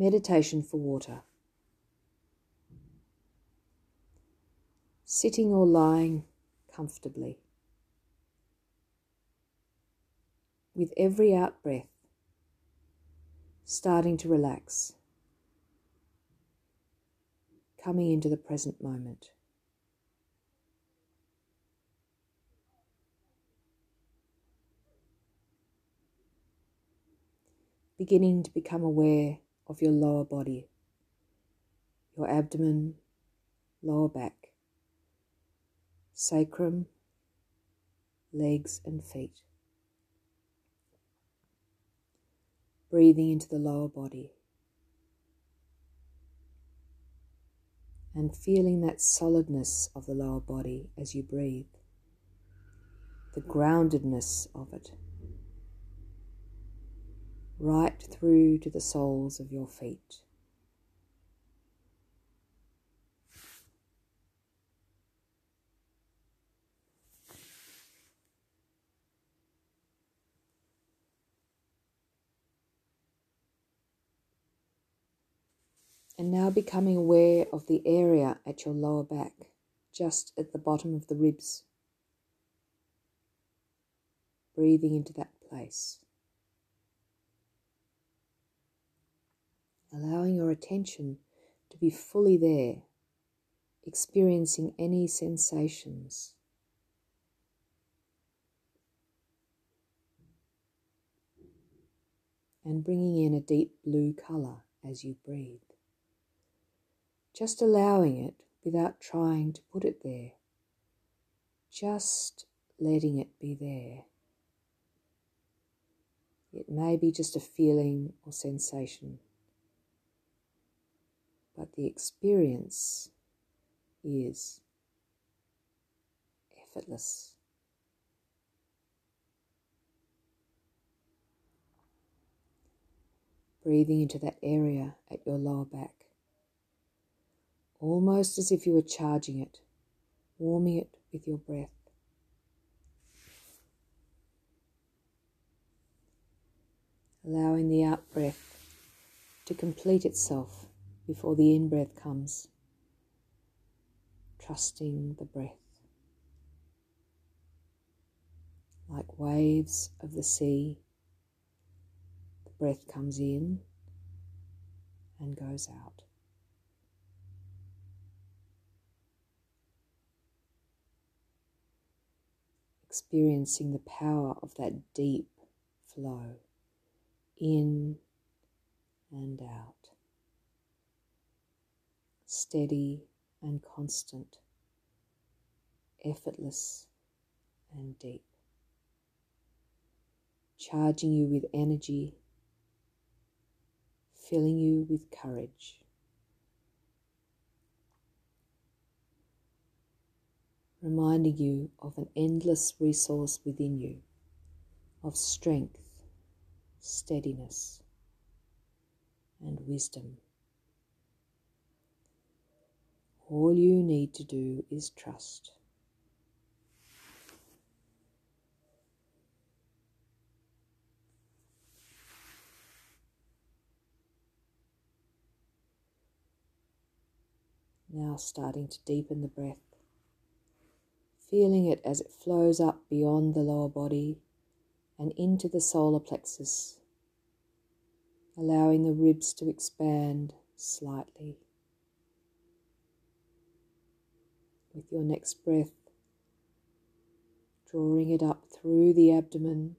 Meditation for water. Sitting or lying comfortably. With every out breath, starting to relax, coming into the present moment. Beginning to become aware of your lower body, your abdomen, lower back, sacrum, legs, and feet. Breathing into the lower body and feeling that solidness of the lower body as you breathe, the groundedness of it right through to the soles of your feet. And now becoming aware of the area at your lower back, just at the bottom of the ribs. Breathing into that place. Allowing your attention to be fully there, experiencing any sensations. And bringing in a deep blue colour as you breathe. Just allowing it without trying to put it there. Just letting it be there. It may be just a feeling or sensation but the experience is effortless. Breathing into that area at your lower back, almost as if you were charging it, warming it with your breath. Allowing the out breath to complete itself before the in breath comes, trusting the breath. Like waves of the sea, the breath comes in and goes out. Experiencing the power of that deep flow in and out steady and constant, effortless and deep, charging you with energy, filling you with courage. Reminding you of an endless resource within you of strength, steadiness, and wisdom. All you need to do is trust. Now starting to deepen the breath, feeling it as it flows up beyond the lower body and into the solar plexus, allowing the ribs to expand slightly. With your next breath, drawing it up through the abdomen,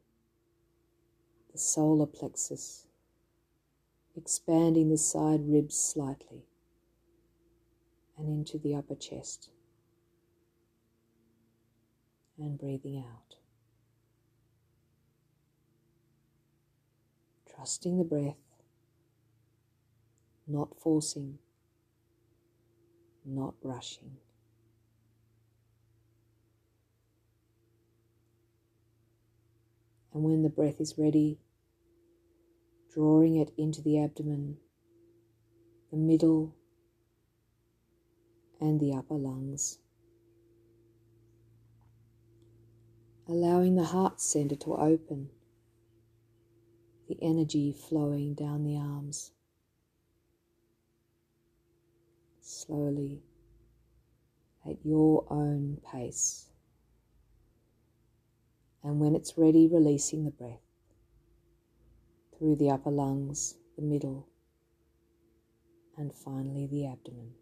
the solar plexus, expanding the side ribs slightly and into the upper chest, and breathing out. Trusting the breath, not forcing, not rushing. And when the breath is ready, drawing it into the abdomen, the middle, and the upper lungs. Allowing the heart center to open, the energy flowing down the arms, slowly at your own pace. And when it's ready, releasing the breath through the upper lungs, the middle, and finally the abdomen.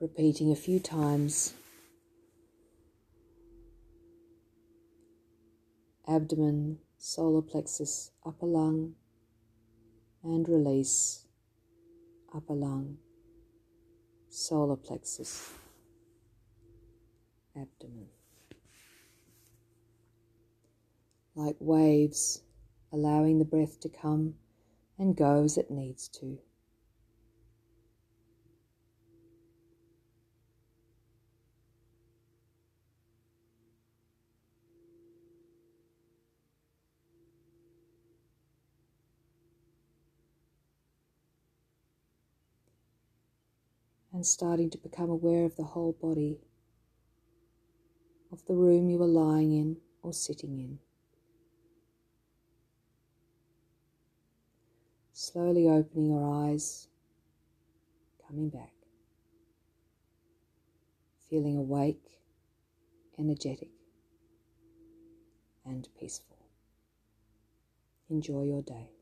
Repeating a few times. Abdomen, solar plexus, upper lung, and release, upper lung, solar plexus, abdomen. Like waves, allowing the breath to come and go as it needs to. And starting to become aware of the whole body, of the room you are lying in or sitting in. Slowly opening your eyes, coming back, feeling awake, energetic, and peaceful. Enjoy your day.